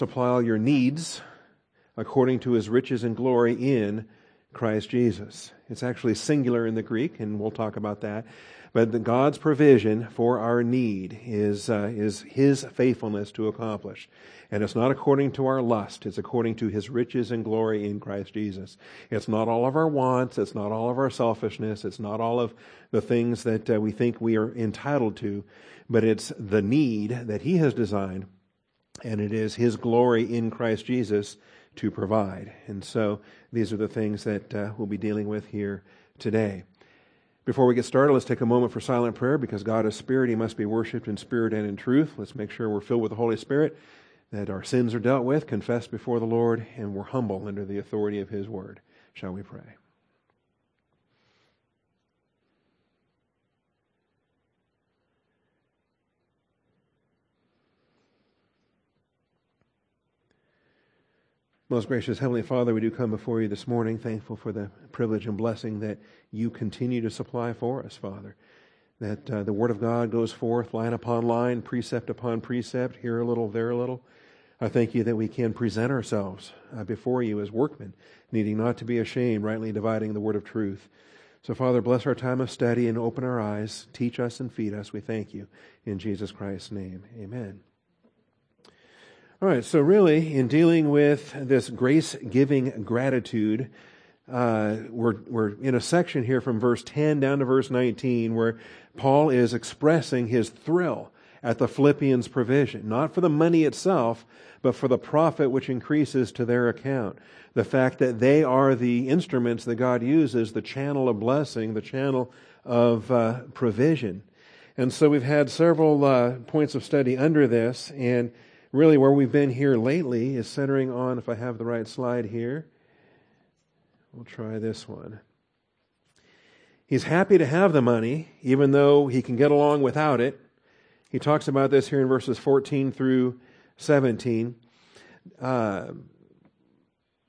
supply all your needs according to his riches and glory in Christ Jesus. It's actually singular in the Greek, and we'll talk about that. But God's provision for our need is, uh, is His faithfulness to accomplish. And it's not according to our lust. It's according to His riches and glory in Christ Jesus. It's not all of our wants. It's not all of our selfishness. It's not all of the things that uh, we think we are entitled to. But it's the need that He has designed. And it is His glory in Christ Jesus to provide. And so these are the things that uh, we'll be dealing with here today. Before we get started, let's take a moment for silent prayer because God is spirit. He must be worshiped in spirit and in truth. Let's make sure we're filled with the Holy Spirit, that our sins are dealt with, confessed before the Lord, and we're humble under the authority of His word. Shall we pray? Most gracious Heavenly Father, we do come before you this morning, thankful for the privilege and blessing that you continue to supply for us, Father. That uh, the Word of God goes forth line upon line, precept upon precept, here a little, there a little. I thank you that we can present ourselves uh, before you as workmen, needing not to be ashamed, rightly dividing the Word of truth. So, Father, bless our time of study and open our eyes, teach us and feed us. We thank you. In Jesus Christ's name, amen. All right, so really, in dealing with this grace giving gratitude, uh, we're, we're in a section here from verse 10 down to verse 19 where Paul is expressing his thrill at the Philippians' provision, not for the money itself, but for the profit which increases to their account. The fact that they are the instruments that God uses, the channel of blessing, the channel of uh, provision. And so we've had several uh, points of study under this, and really where we've been here lately is centering on, if I have the right slide here, we'll try this one. He's happy to have the money, even though he can get along without it. He talks about this here in verses 14 through 17. Uh,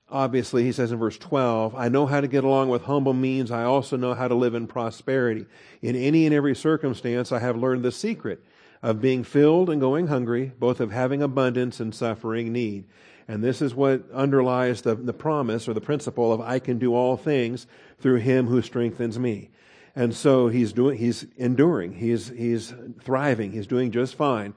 obviously, he says in verse 12, I know how to get along with humble means. I also know how to live in prosperity. In any and every circumstance, I have learned the secret of being filled and going hungry, both of having abundance and suffering need. And this is what underlies the, the promise or the principle of I can do all things through him who strengthens me. And so he's doing, he's enduring, he's, he's thriving, he's doing just fine.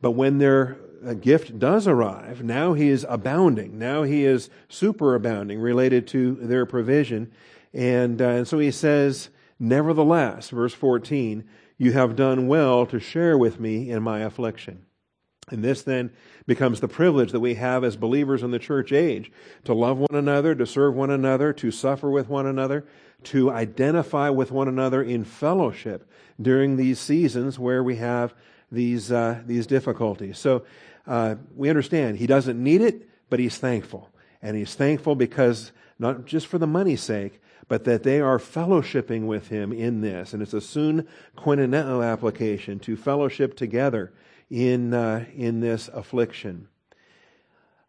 But when their gift does arrive, now he is abounding. Now he is superabounding related to their provision. And, uh, and so he says, nevertheless, verse 14, you have done well to share with me in my affliction. And this then becomes the privilege that we have as believers in the church age to love one another, to serve one another, to suffer with one another, to identify with one another in fellowship during these seasons where we have these, uh, these difficulties. So uh, we understand he doesn't need it, but he's thankful. And he's thankful because not just for the money's sake, but that they are fellowshipping with him in this. And it's a soon koinoneo application to fellowship together in, uh, in this affliction.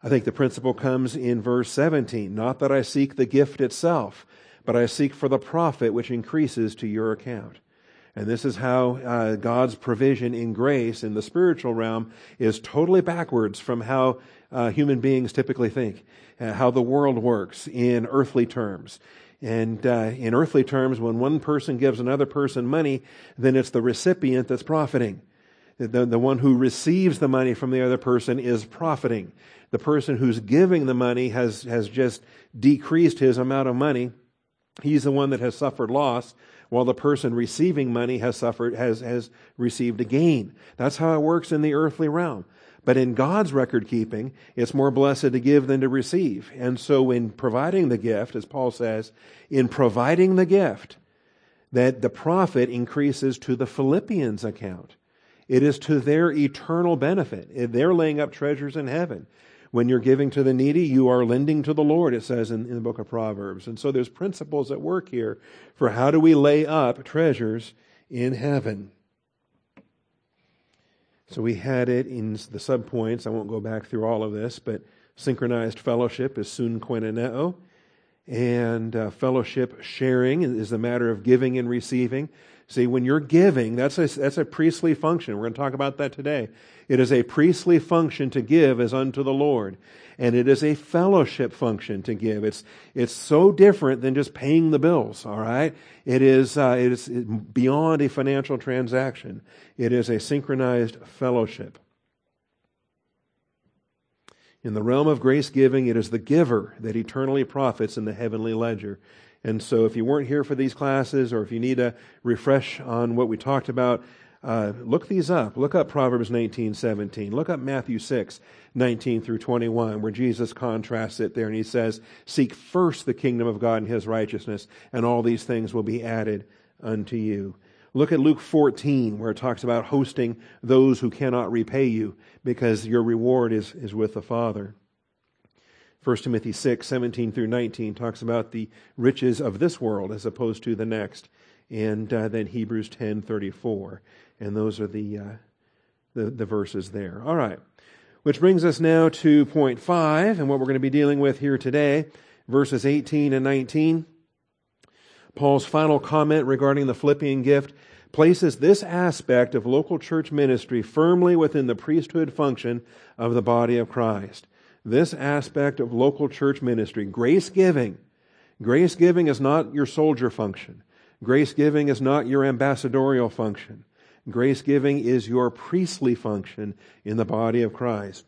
I think the principle comes in verse 17. Not that I seek the gift itself, but I seek for the profit which increases to your account. And this is how uh, God's provision in grace in the spiritual realm is totally backwards from how uh, human beings typically think, uh, how the world works in earthly terms. And uh, in earthly terms, when one person gives another person money, then it's the recipient that's profiting. The, the one who receives the money from the other person is profiting. The person who's giving the money has, has just decreased his amount of money. He's the one that has suffered loss, while the person receiving money has suffered, has, has received a gain. That's how it works in the earthly realm. But in God's record keeping, it's more blessed to give than to receive. And so in providing the gift, as Paul says, in providing the gift, that the profit increases to the Philippians account. It is to their eternal benefit. They're laying up treasures in heaven. When you're giving to the needy, you are lending to the Lord, it says in, in the book of Proverbs. And so there's principles at work here for how do we lay up treasures in heaven. So we had it in the subpoints. I won't go back through all of this, but synchronized fellowship is sun koinoneo. And uh, fellowship sharing is a matter of giving and receiving. See, when you're giving, that's a, that's a priestly function. We're going to talk about that today. It is a priestly function to give as unto the Lord. And it is a fellowship function to give. It's, it's so different than just paying the bills, all right? It is, uh, it is beyond a financial transaction. It is a synchronized fellowship. In the realm of grace giving, it is the giver that eternally profits in the heavenly ledger. And so, if you weren't here for these classes, or if you need a refresh on what we talked about, uh, look these up. Look up Proverbs 19, 17. Look up Matthew 6, 19 through 21, where Jesus contrasts it there and he says, Seek first the kingdom of God and his righteousness, and all these things will be added unto you. Look at Luke 14, where it talks about hosting those who cannot repay you because your reward is, is with the Father. 1 Timothy 6, 17 through 19 talks about the riches of this world as opposed to the next. And uh, then Hebrews 10, 34. And those are the, uh, the, the verses there. All right. Which brings us now to point five and what we're going to be dealing with here today, verses 18 and 19. Paul's final comment regarding the Philippian gift places this aspect of local church ministry firmly within the priesthood function of the body of Christ. This aspect of local church ministry, grace giving. Grace giving is not your soldier function. Grace giving is not your ambassadorial function. Grace giving is your priestly function in the body of Christ.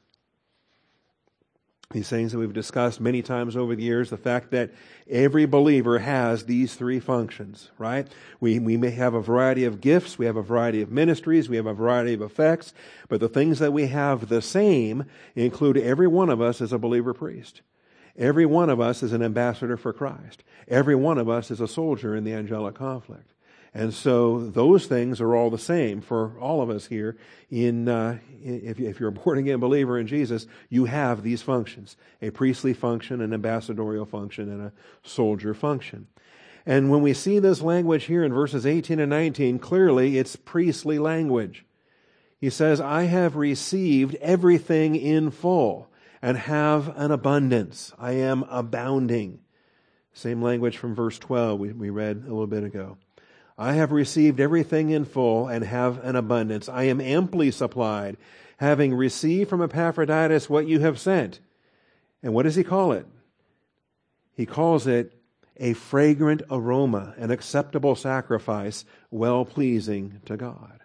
These things that we've discussed many times over the years, the fact that every believer has these three functions, right? We, we may have a variety of gifts, we have a variety of ministries, we have a variety of effects, but the things that we have the same include every one of us as a believer priest. Every one of us is an ambassador for Christ. Every one of us is a soldier in the angelic conflict. And so those things are all the same for all of us here. In uh, if, if, you're a born again believer in Jesus, you have these functions: a priestly function, an ambassadorial function, and a soldier function. And when we see this language here in verses 18 and 19, clearly it's priestly language. He says, "I have received everything in full." And have an abundance. I am abounding. Same language from verse 12 we, we read a little bit ago. I have received everything in full and have an abundance. I am amply supplied, having received from Epaphroditus what you have sent. And what does he call it? He calls it a fragrant aroma, an acceptable sacrifice, well pleasing to God.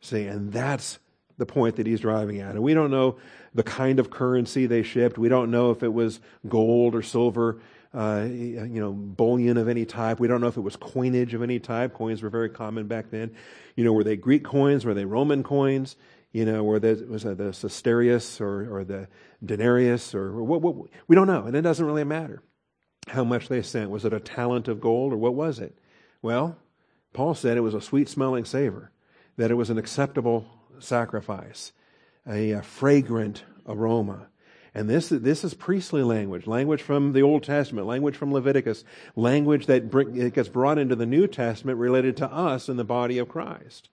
See, and that's the point that he's driving at. And we don't know the kind of currency they shipped. We don't know if it was gold or silver uh, you know, bullion of any type. We don't know if it was coinage of any type. Coins were very common back then. You know, were they Greek coins? Were they Roman coins? You know, were they, was it the sestertius or, or the denarius or what, what? We don't know, and it doesn't really matter how much they sent. Was it a talent of gold or what was it? Well, Paul said it was a sweet smelling savor, that it was an acceptable sacrifice, a, a fragrant aroma. And this, this is priestly language, language from the Old Testament, language from Leviticus, language that bring, gets brought into the New Testament related to us in the body of Christ.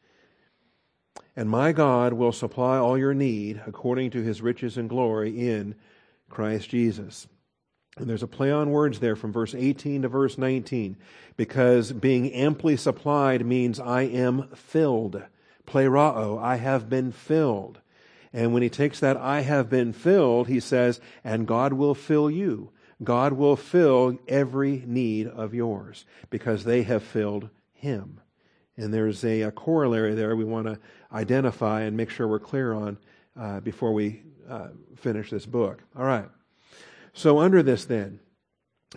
And my God will supply all your need according to his riches and glory in Christ Jesus. And there's a play on words there from verse 18 to verse 19, because being amply supplied means I am filled. Plerao, I have been filled. And when he takes that I have been filled, he says, and God will fill you. God will fill every need of yours because they have filled him. And there's a, a corollary there we want to identify and make sure we're clear on uh, before we uh, finish this book. All right. So, under this, then,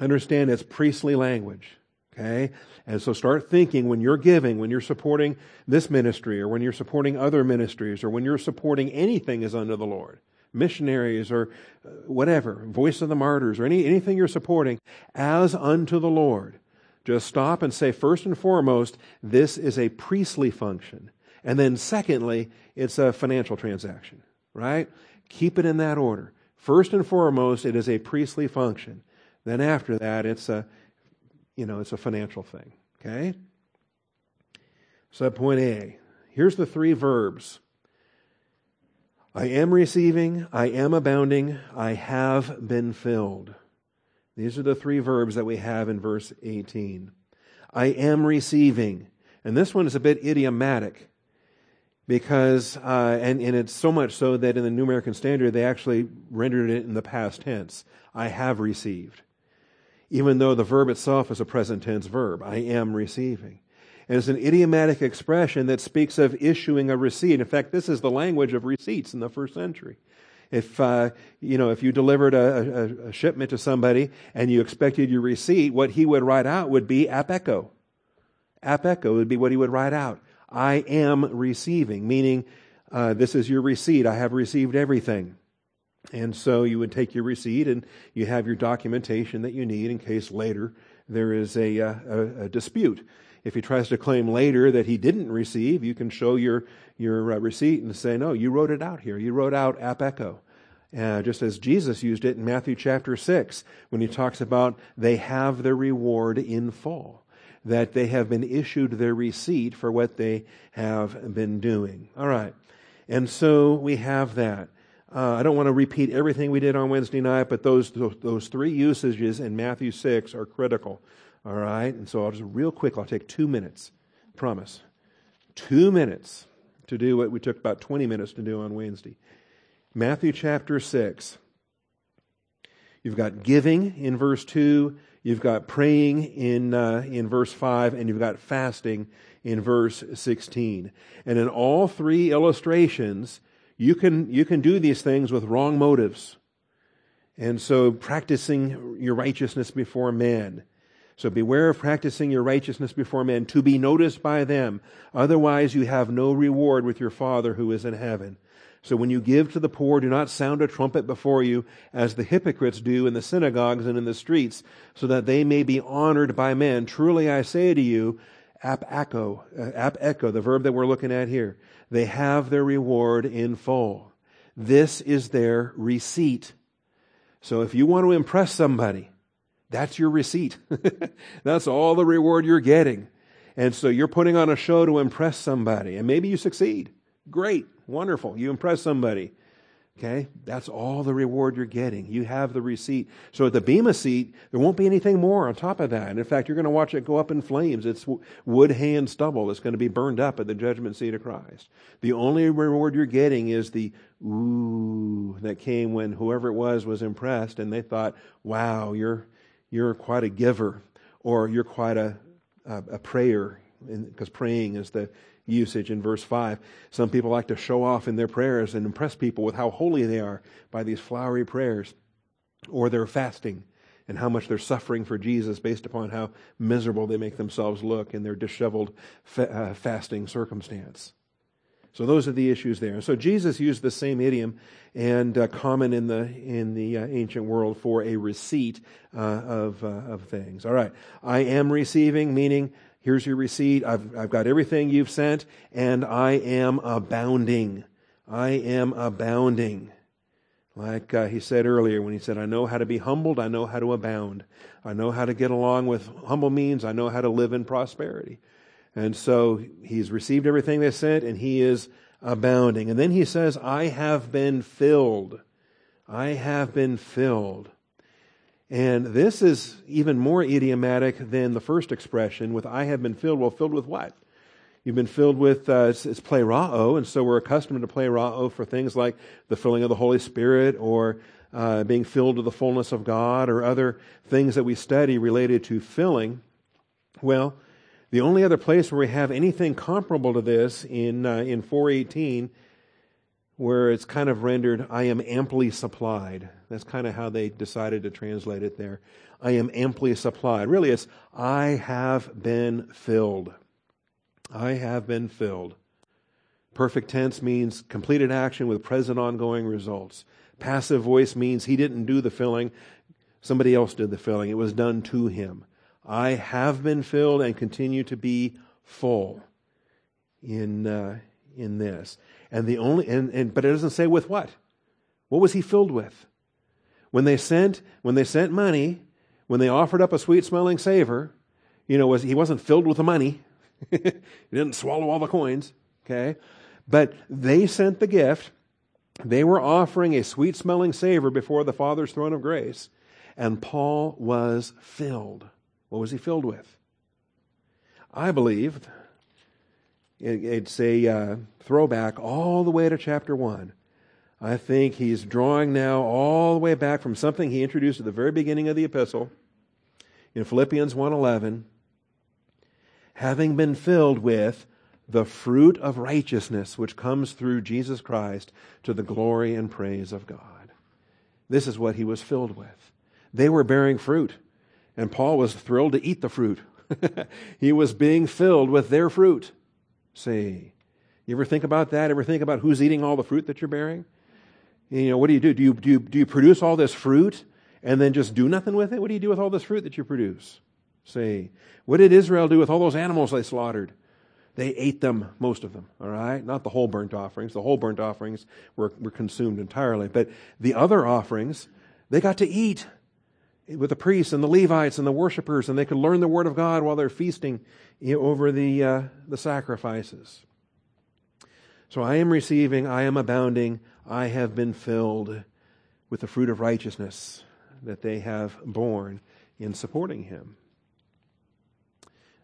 understand it's priestly language. Okay? And so start thinking when you're giving, when you're supporting this ministry, or when you're supporting other ministries, or when you're supporting anything as unto the Lord, missionaries, or uh, whatever, Voice of the Martyrs, or any, anything you're supporting, as unto the Lord. Just stop and say, first and foremost, this is a priestly function. And then secondly, it's a financial transaction, right? Keep it in that order. First and foremost, it is a priestly function. Then after that, it's a, you know, it's a financial thing. Okay? So, point A. Here's the three verbs I am receiving, I am abounding, I have been filled. These are the three verbs that we have in verse 18. I am receiving. And this one is a bit idiomatic because, uh, and, and it's so much so that in the New American Standard, they actually rendered it in the past tense. I have received. Even though the verb itself is a present tense verb. I am receiving. And it's an idiomatic expression that speaks of issuing a receipt. In fact, this is the language of receipts in the first century. If uh, you know, if you delivered a, a, a, shipment to somebody and you expected your receipt, what he would write out would be ap echo. Ap echo would be what he would write out. I am receiving, meaning uh, this is your receipt. I have received everything. And so you would take your receipt and you have your documentation that you need in case later there is a, uh, a, a dispute. If he tries to claim later that he didn't receive, you can show your, your uh, receipt and say, no, you wrote it out here. You wrote out ap echo. Uh, just as Jesus used it in Matthew chapter 6 when he talks about they have their reward in full, that they have been issued their receipt for what they have been doing. All right. And so we have that. Uh, I don't want to repeat everything we did on Wednesday night, but those, those three usages in Matthew 6 are critical. All right? And so I'll just real quick, I'll take two minutes. Promise. Two minutes to do what we took about 20 minutes to do on Wednesday. Matthew chapter 6. You've got giving in verse 2, you've got praying in, uh, in verse 5, and you've got fasting in verse 16. And in all three illustrations, you can, you can do these things with wrong motives. And so practicing your righteousness before men so beware of practicing your righteousness before men to be noticed by them. Otherwise, you have no reward with your Father who is in heaven. So when you give to the poor, do not sound a trumpet before you, as the hypocrites do in the synagogues and in the streets, so that they may be honored by men. Truly I say to you, ap echo, uh, ap echo, the verb that we're looking at here, they have their reward in full. This is their receipt. So if you want to impress somebody, that's your receipt. That's all the reward you're getting. And so you're putting on a show to impress somebody. And maybe you succeed. Great. Wonderful. You impress somebody. Okay? That's all the reward you're getting. You have the receipt. So at the Bema seat, there won't be anything more on top of that. And in fact, you're going to watch it go up in flames. It's wood, hay, and stubble that's going to be burned up at the judgment seat of Christ. The only reward you're getting is the ooh that came when whoever it was was impressed and they thought, wow, you're, you're quite a giver or you're quite a, a, a prayer, because praying is the usage in verse 5. Some people like to show off in their prayers and impress people with how holy they are by these flowery prayers, or they're fasting and how much they're suffering for Jesus based upon how miserable they make themselves look in their disheveled fa- uh, fasting circumstance. So those are the issues there. So Jesus used the same idiom and uh, common in the in the uh, ancient world for a receipt uh, of uh, of things. All right, I am receiving, meaning here's your receipt. I've I've got everything you've sent, and I am abounding. I am abounding. Like uh, he said earlier when he said, I know how to be humbled, I know how to abound. I know how to get along with humble means, I know how to live in prosperity. And so he's received everything they sent and he is abounding. And then he says, I have been filled. I have been filled. And this is even more idiomatic than the first expression with I have been filled. Well, filled with what? You've been filled with, uh, it's, it's plerao, and so we're accustomed to plerao for things like the filling of the Holy Spirit or uh, being filled with the fullness of God or other things that we study related to filling. Well, the only other place where we have anything comparable to this in, uh, in 418, where it's kind of rendered, I am amply supplied. That's kind of how they decided to translate it there. I am amply supplied. Really, it's, I have been filled. I have been filled. Perfect tense means completed action with present ongoing results. Passive voice means he didn't do the filling, somebody else did the filling. It was done to him. I have been filled and continue to be full in uh, in this. And the only and, and but it doesn't say with what. What was he filled with? When they sent when they sent money, when they offered up a sweet smelling savor, you know, was he wasn't filled with the money. he didn't swallow all the coins, okay? But they sent the gift. They were offering a sweet smelling savor before the Father's throne of grace, and Paul was filled. What was he filled with? I believe it's a uh, throwback all the way to chapter 1. I think he's drawing now all the way back from something he introduced at the very beginning of the epistle in Philippians 1:11 having been filled with the fruit of righteousness which comes through Jesus Christ to the glory and praise of God. This is what he was filled with. They were bearing fruit, and Paul was thrilled to eat the fruit. he was being filled with their fruit. See, you ever think about that? Ever think about who's eating all the fruit that you're bearing? You know, what do you do? Do you, do you, do you produce all this fruit and then just do nothing with it? What do you do with all this fruit that you produce? See, what did Israel do with all those animals they slaughtered? They ate them, most of them, all right? Not the whole burnt offerings. The whole burnt offerings were, were consumed entirely. But the other offerings, they got to eat with the priests and the Levites and the worshipers, and they could learn the Word of God while they're feasting over the, uh, the sacrifices. So I am receiving, I am abounding, I have been filled with the fruit of righteousness that they have borne in supporting him.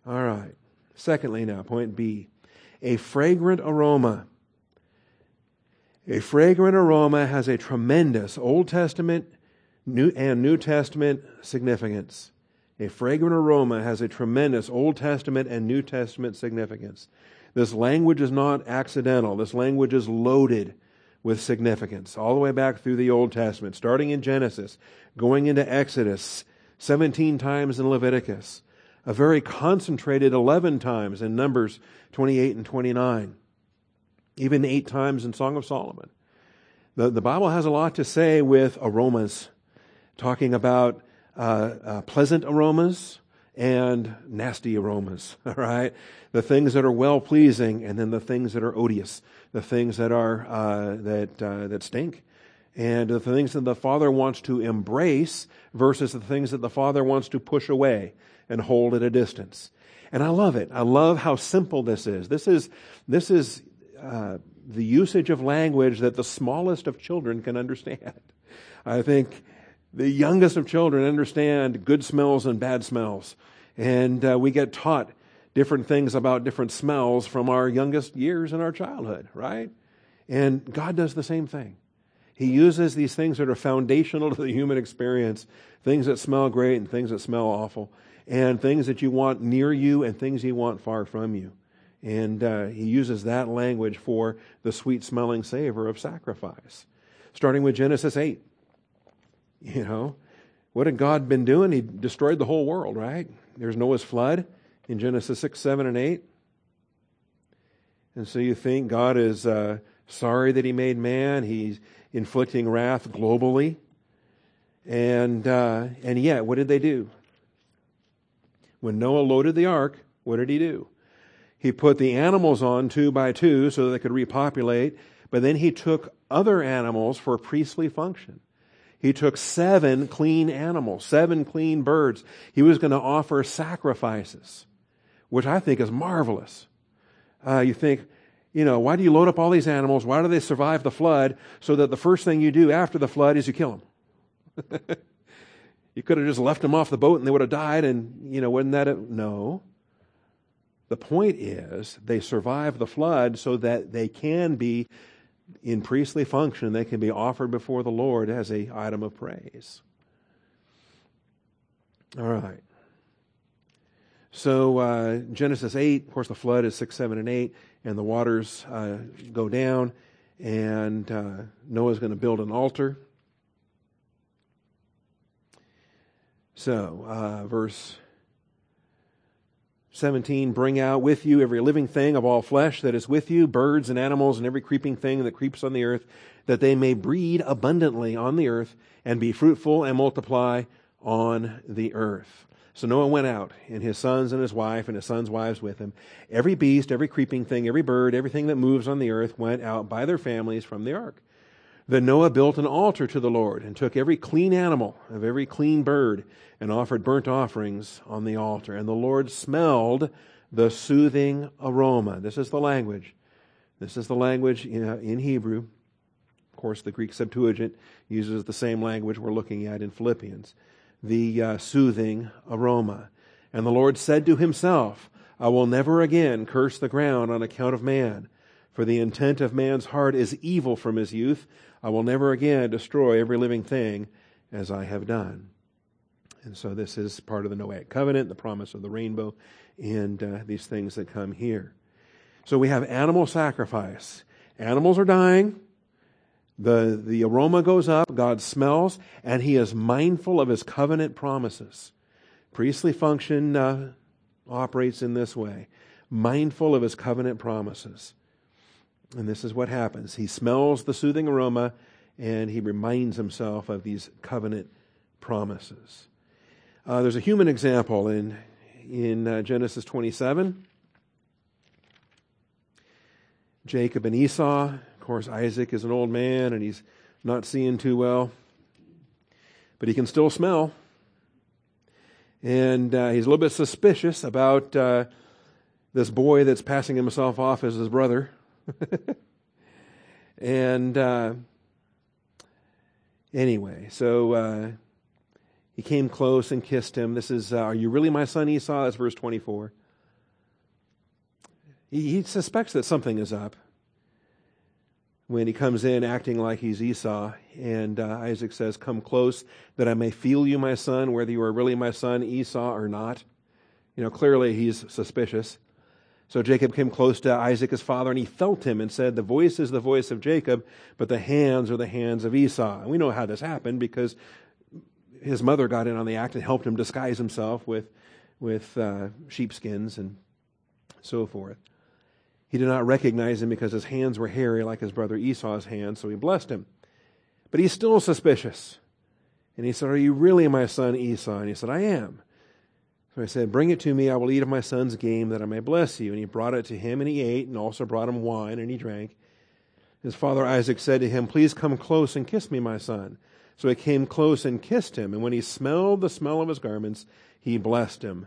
All right. Secondly, now, point B a fragrant aroma. A fragrant aroma has a tremendous Old Testament New and New Testament significance. A fragrant aroma has a tremendous Old Testament and New Testament significance. This language is not accidental. This language is loaded with significance all the way back through the Old Testament, starting in Genesis, going into Exodus, 17 times in Leviticus, a very concentrated 11 times in Numbers 28 and 29, even eight times in Song of Solomon. The, the Bible has a lot to say with aromas, talking about uh, uh, pleasant aromas and nasty aromas, all right? The things that are well pleasing and then the things that are odious, the things that are, uh, that, uh, that stink and the things that the Father wants to embrace versus the things that the Father wants to push away and hold at a distance. And I love it. I love how simple this is. This is, this is uh, the usage of language that the smallest of children can understand. I think the youngest of children understand good smells and bad smells. And uh, we get taught different things about different smells from our youngest years in our childhood, right? And God does the same thing. He uses these things that are foundational to the human experience, things that smell great and things that smell awful, and things that you want near you and things you want far from you. And uh, he uses that language for the sweet smelling savor of sacrifice. Starting with Genesis 8. You know, what had God been doing? He destroyed the whole world, right? There's Noah's flood in Genesis 6, 7, and 8. And so you think God is uh, sorry that he made man. He's inflicting wrath globally. And, uh, and yet, what did they do? When Noah loaded the ark, what did he do? He put the animals on two by two so they could repopulate, but then he took other animals for priestly function. He took seven clean animals, seven clean birds. He was going to offer sacrifices, which I think is marvelous. Uh, you think, you know, why do you load up all these animals? Why do they survive the flood so that the first thing you do after the flood is you kill them? You could have just left them off the boat and they would have died, and, you know, wouldn't that a, no. The point is, they survive the flood so that they can be in priestly function, they can be offered before the Lord as a item of praise. All right. So uh, Genesis 8, of course, the flood is 6, 7, and 8, and the waters uh, go down, and uh, Noah's going to build an altar. So, uh, verse 17 Bring out with you every living thing of all flesh that is with you, birds and animals, and every creeping thing that creeps on the earth, that they may breed abundantly on the earth and be fruitful and multiply on the earth. So Noah went out, and his sons and his wife, and his sons' wives with him. Every beast, every creeping thing, every bird, everything that moves on the earth went out by their families from the ark. Then Noah built an altar to the Lord and took every clean animal of every clean bird and offered burnt offerings on the altar. And the Lord smelled the soothing aroma. This is the language. This is the language in Hebrew. Of course, the Greek Septuagint uses the same language we're looking at in Philippians. The uh, soothing aroma. And the Lord said to himself, I will never again curse the ground on account of man, for the intent of man's heart is evil from his youth. I will never again destroy every living thing as I have done. And so this is part of the Noahic covenant, the promise of the rainbow, and uh, these things that come here. So we have animal sacrifice. Animals are dying. The, the aroma goes up, God smells, and he is mindful of his covenant promises. Priestly function uh, operates in this way mindful of his covenant promises. And this is what happens. He smells the soothing aroma and he reminds himself of these covenant promises. Uh, there's a human example in, in uh, Genesis 27. Jacob and Esau. Of course, Isaac is an old man and he's not seeing too well, but he can still smell. And uh, he's a little bit suspicious about uh, this boy that's passing himself off as his brother. and uh, anyway, so uh, he came close and kissed him. This is, uh, Are you really my son Esau? That's verse 24. He, he suspects that something is up when he comes in acting like he's Esau. And uh, Isaac says, Come close that I may feel you, my son, whether you are really my son Esau or not. You know, clearly he's suspicious. So Jacob came close to Isaac, his father, and he felt him and said, The voice is the voice of Jacob, but the hands are the hands of Esau. And we know how this happened because his mother got in on the act and helped him disguise himself with, with uh, sheepskins and so forth. He did not recognize him because his hands were hairy like his brother Esau's hands, so he blessed him. But he's still suspicious. And he said, Are you really my son Esau? And he said, I am. So I said, Bring it to me. I will eat of my son's game that I may bless you. And he brought it to him, and he ate, and also brought him wine, and he drank. His father Isaac said to him, Please come close and kiss me, my son. So he came close and kissed him. And when he smelled the smell of his garments, he blessed him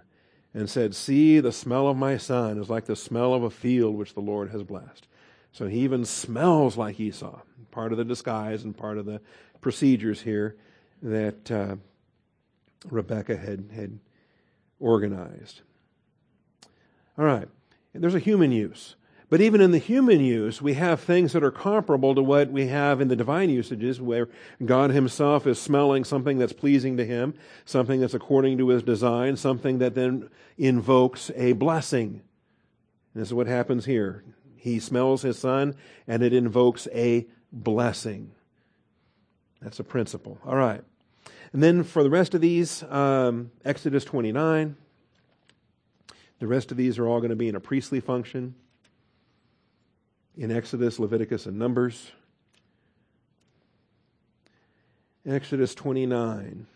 and said, See, the smell of my son is like the smell of a field which the Lord has blessed. So he even smells like Esau. Part of the disguise and part of the procedures here that uh, Rebecca had, had organized. All right. And there's a human use. But even in the human use, we have things that are comparable to what we have in the divine usages, where God Himself is smelling something that's pleasing to Him, something that's according to His design, something that then invokes a blessing. And this is what happens here. He smells His Son, and it invokes a blessing. That's a principle. All right. And then for the rest of these, um, Exodus 29. The rest of these are all going to be in a priestly function in Exodus, Leviticus, and Numbers. Exodus 29.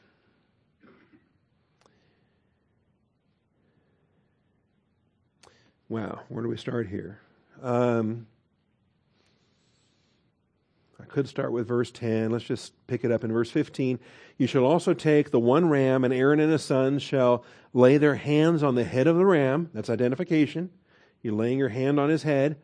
Wow, where do we start here? Um, could start with verse 10. Let's just pick it up in verse 15. You shall also take the one ram, and Aaron and his sons shall lay their hands on the head of the ram. That's identification. You're laying your hand on his head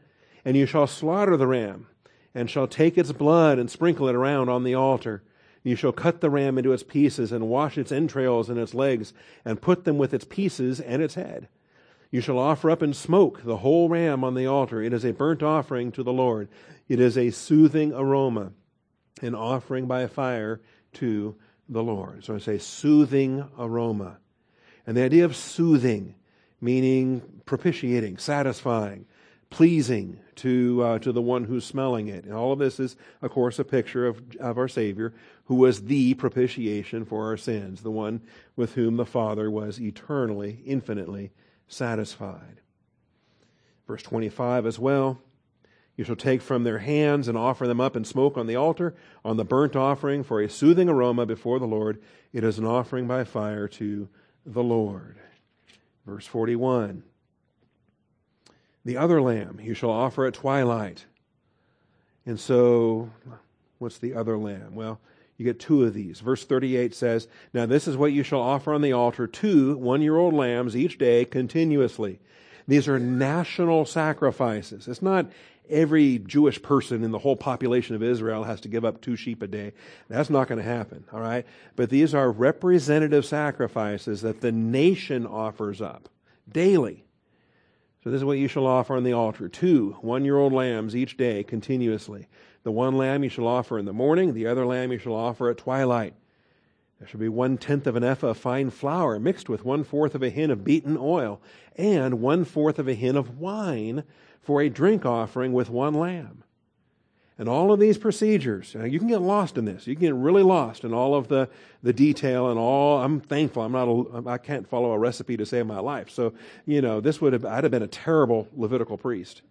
and you shall slaughter the ram, and shall take its blood and sprinkle it around on the altar. You shall cut the ram into its pieces, and wash its entrails and its legs, and put them with its pieces and its head. You shall offer up in smoke the whole ram on the altar. It is a burnt offering to the Lord. It is a soothing aroma, an offering by fire to the Lord. So I say soothing aroma. And the idea of soothing, meaning propitiating, satisfying, pleasing to, uh, to the one who's smelling it. And all of this is, of course, a picture of, of our Savior, who was the propitiation for our sins, the one with whom the Father was eternally, infinitely satisfied. Verse 25 as well. You shall take from their hands and offer them up in smoke on the altar, on the burnt offering for a soothing aroma before the Lord. It is an offering by fire to the Lord. Verse 41 the other lamb you shall offer at twilight. And so, what's the other lamb? Well, you get two of these. Verse 38 says, Now this is what you shall offer on the altar two one year old lambs each day continuously. These are national sacrifices. It's not every Jewish person in the whole population of Israel has to give up two sheep a day. That's not going to happen, all right? But these are representative sacrifices that the nation offers up daily So this is what you shall offer on the altar. Two one-year-old lambs each day continuously. The one lamb you shall offer in the morning, the other lamb you shall offer at twilight. There shall be one tenth of an ephah of fine flour mixed with one fourth of a hin of beaten oil, and one fourth of a hin of wine for a drink offering with one lamb. And all of these procedures, you can get lost in this. You can get really lost in all of the, the detail and all. I'm thankful. I'm not. A, I can't follow a recipe to save my life. So you know, this would have. I'd have been a terrible Levitical priest.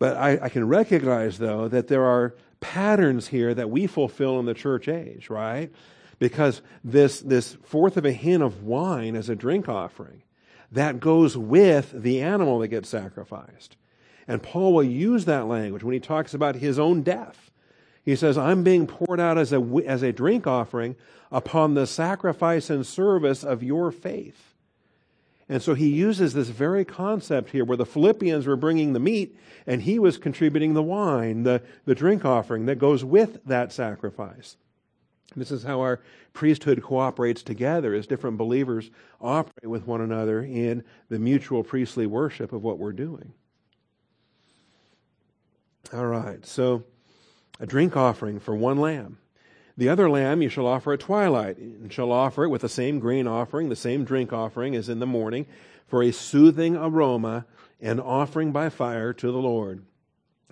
But I, I can recognize, though, that there are patterns here that we fulfill in the church age, right? Because this, this fourth of a hin of wine as a drink offering, that goes with the animal that gets sacrificed. And Paul will use that language when he talks about his own death. He says, I'm being poured out as a, as a drink offering upon the sacrifice and service of your faith. And so he uses this very concept here where the Philippians were bringing the meat and he was contributing the wine, the, the drink offering that goes with that sacrifice. This is how our priesthood cooperates together as different believers operate with one another in the mutual priestly worship of what we're doing. All right, so a drink offering for one lamb. The other lamb you shall offer at twilight, and shall offer it with the same grain offering, the same drink offering as in the morning, for a soothing aroma, an offering by fire to the Lord.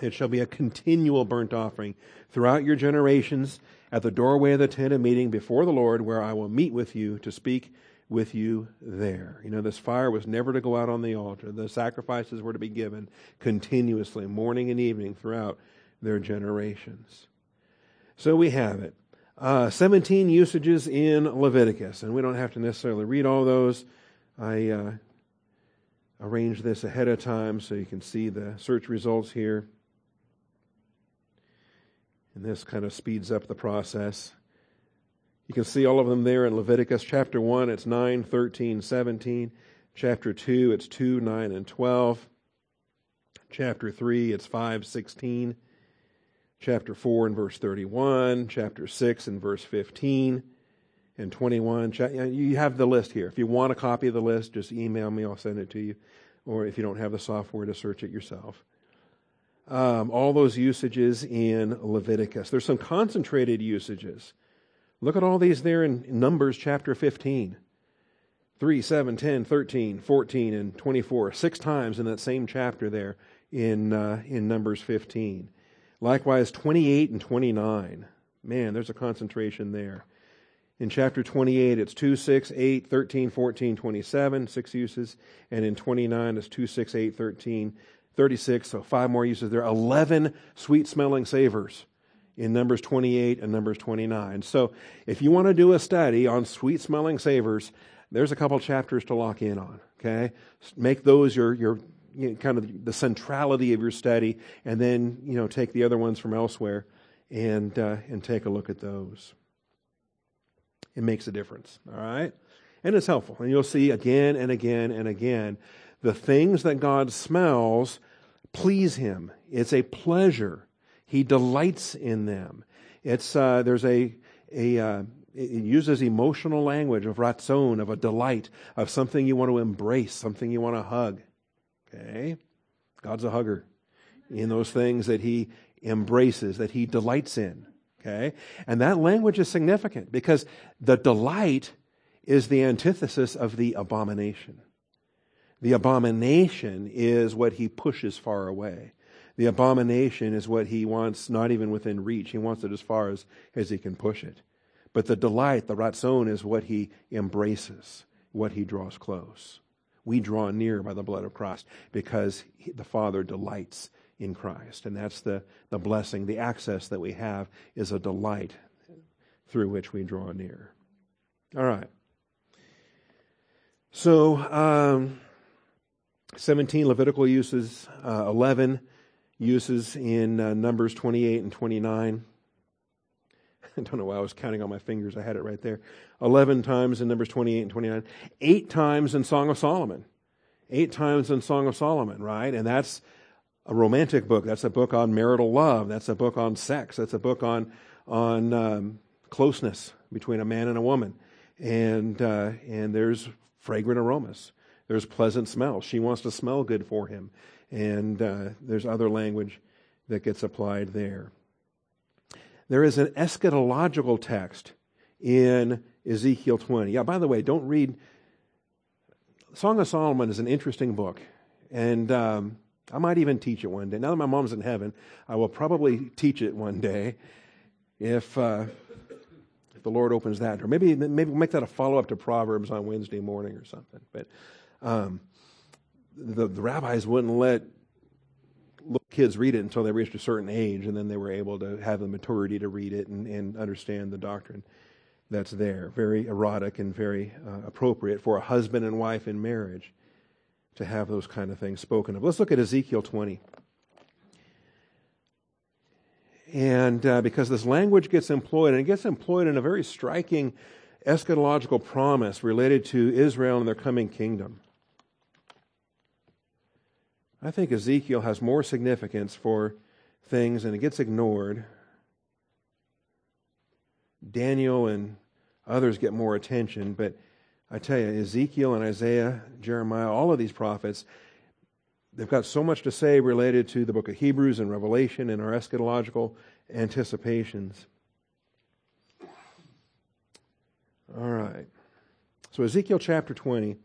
It shall be a continual burnt offering throughout your generations at the doorway of the tent of meeting before the Lord, where I will meet with you to speak with you there. You know, this fire was never to go out on the altar. The sacrifices were to be given continuously, morning and evening, throughout their generations. So we have it uh, 17 usages in Leviticus, and we don't have to necessarily read all those. I uh, arranged this ahead of time so you can see the search results here. And this kind of speeds up the process. You can see all of them there in Leviticus chapter 1, it's 9, 13, 17. Chapter 2, it's 2, 9, and 12. Chapter 3, it's 5, 16 chapter 4 and verse 31, chapter 6 and verse 15 and 21. You have the list here. If you want a copy of the list, just email me, I'll send it to you. Or if you don't have the software to search it yourself. Um, all those usages in Leviticus. There's some concentrated usages. Look at all these there in Numbers chapter 15. 3, 7, 10, 13, 14, and 24. Six times in that same chapter there in, uh, in Numbers 15. Likewise, 28 and 29. Man, there's a concentration there. In chapter 28, it's 2, 6, 8, 13, 14, 27, six uses. And in 29, it's 2, 6, 8, 13, 36, so five more uses there. 11 sweet smelling savors in Numbers 28 and Numbers 29. So if you want to do a study on sweet smelling savors, there's a couple chapters to lock in on. Okay? Make those your, your you know, kind of the centrality of your study, and then you know take the other ones from elsewhere and uh, and take a look at those. It makes a difference, all right, and it's helpful. And you'll see again and again and again the things that God smells please Him. It's a pleasure. He delights in them. It's uh, there's a a uh, it uses emotional language of ratzon, of a delight, of something you want to embrace, something you want to hug. Okay? God's a hugger in those things that he embraces, that he delights in. Okay? And that language is significant because the delight is the antithesis of the abomination. The abomination is what he pushes far away. The abomination is what he wants not even within reach. He wants it as far as, as he can push it. But the delight, the ratzon, is what he embraces, what he draws close we draw near by the blood of Christ because the Father delights in Christ. And that's the, the blessing, the access that we have is a delight through which we draw near. All right. So, um, 17 Levitical uses, uh, 11 uses in uh, Numbers 28 and 29. I don't know why I was counting on my fingers. I had it right there. 11 times in Numbers 28 and 29. Eight times in Song of Solomon. Eight times in Song of Solomon, right? And that's a romantic book. That's a book on marital love. That's a book on sex. That's a book on, on um, closeness between a man and a woman. And, uh, and there's fragrant aromas There's pleasant smells. She wants to smell good for him. And uh, there's other language that gets applied there. There is an eschatological text in Ezekiel 20. Yeah, by the way, don't read. Song of Solomon is an interesting book. And um, I might even teach it one day. Now that my mom's in heaven, I will probably teach it one day if, uh, if the Lord opens that door. Maybe, maybe we'll make that a follow up to Proverbs on Wednesday morning or something. But um, the, the rabbis wouldn't let little kids read it until they reached a certain age, and then they were able to have the maturity to read it and, and understand the doctrine that's there. Very erotic and very uh, appropriate for a husband and wife in marriage to have those kind of things spoken of. Let's look at Ezekiel 20. And uh, because this language gets employed, and it gets employed in a very striking eschatological promise related to Israel and their coming kingdom. I think Ezekiel has more significance for things, and it gets ignored. Daniel and others get more attention, but I tell you, Ezekiel and Isaiah, Jeremiah, all of these prophets, they've got so much to say related to the book of Hebrews and Revelation and our eschatological anticipations. All right. So, Ezekiel chapter 20.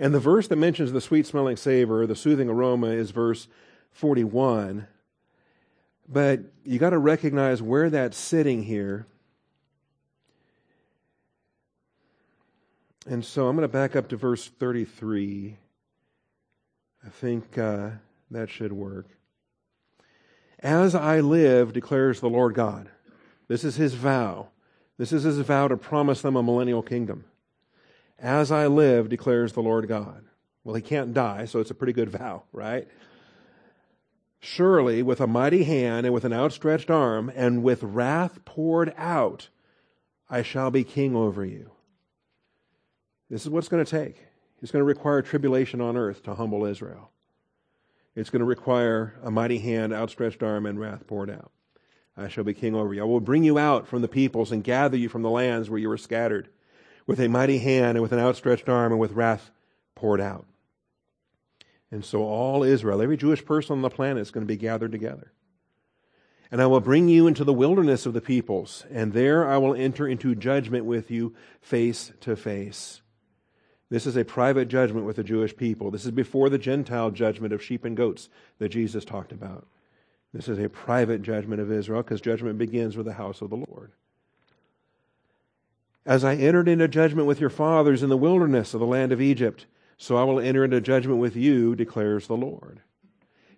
And the verse that mentions the sweet smelling savor, the soothing aroma, is verse 41. But you got to recognize where that's sitting here And so I'm going to back up to verse 33. I think uh, that should work. As I live, declares the Lord God. This is his vow. This is his vow to promise them a millennial kingdom. As I live, declares the Lord God. Well, he can't die, so it's a pretty good vow, right? Surely, with a mighty hand and with an outstretched arm and with wrath poured out, I shall be king over you. This is what it's going to take. It's going to require tribulation on earth to humble Israel. It's going to require a mighty hand, outstretched arm, and wrath poured out. I shall be king over you. I will bring you out from the peoples and gather you from the lands where you were scattered, with a mighty hand and with an outstretched arm and with wrath poured out. And so all Israel, every Jewish person on the planet is going to be gathered together. And I will bring you into the wilderness of the peoples, and there I will enter into judgment with you face to face. This is a private judgment with the Jewish people. This is before the Gentile judgment of sheep and goats that Jesus talked about. This is a private judgment of Israel because judgment begins with the house of the Lord. As I entered into judgment with your fathers in the wilderness of the land of Egypt, so I will enter into judgment with you, declares the Lord.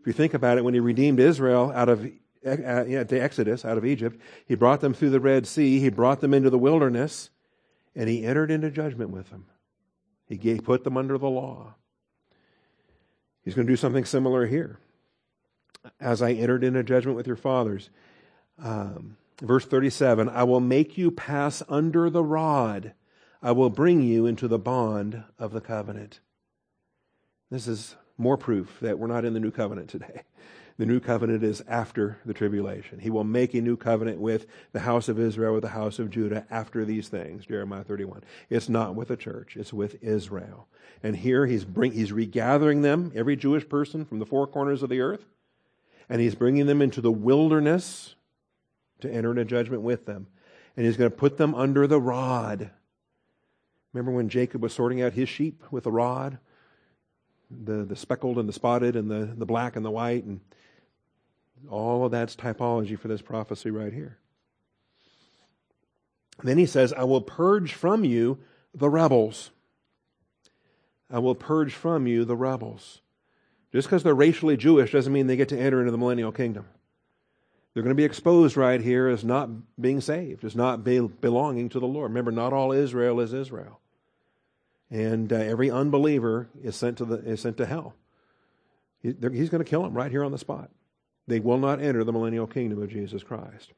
If you think about it, when he redeemed Israel out of uh, the Exodus, out of Egypt, he brought them through the Red Sea, he brought them into the wilderness, and he entered into judgment with them. He put them under the law. He's going to do something similar here. As I entered into judgment with your fathers. Um, verse 37 I will make you pass under the rod, I will bring you into the bond of the covenant. This is more proof that we're not in the new covenant today. The new covenant is after the tribulation. He will make a new covenant with the house of Israel, with the house of Judah after these things, Jeremiah 31. It's not with the church, it's with Israel. And here he's, bring, he's regathering them, every Jewish person from the four corners of the earth, and he's bringing them into the wilderness to enter into judgment with them. And he's going to put them under the rod. Remember when Jacob was sorting out his sheep with a rod? The, the speckled and the spotted and the, the black and the white. And all of that's typology for this prophecy right here. Then he says, I will purge from you the rebels. I will purge from you the rebels. Just because they're racially Jewish doesn't mean they get to enter into the millennial kingdom. They're going to be exposed right here as not being saved, as not be belonging to the Lord. Remember, not all Israel is Israel. And uh, every unbeliever is sent to, the, is sent to hell. He, he's going to kill them right here on the spot. They will not enter the millennial kingdom of Jesus Christ.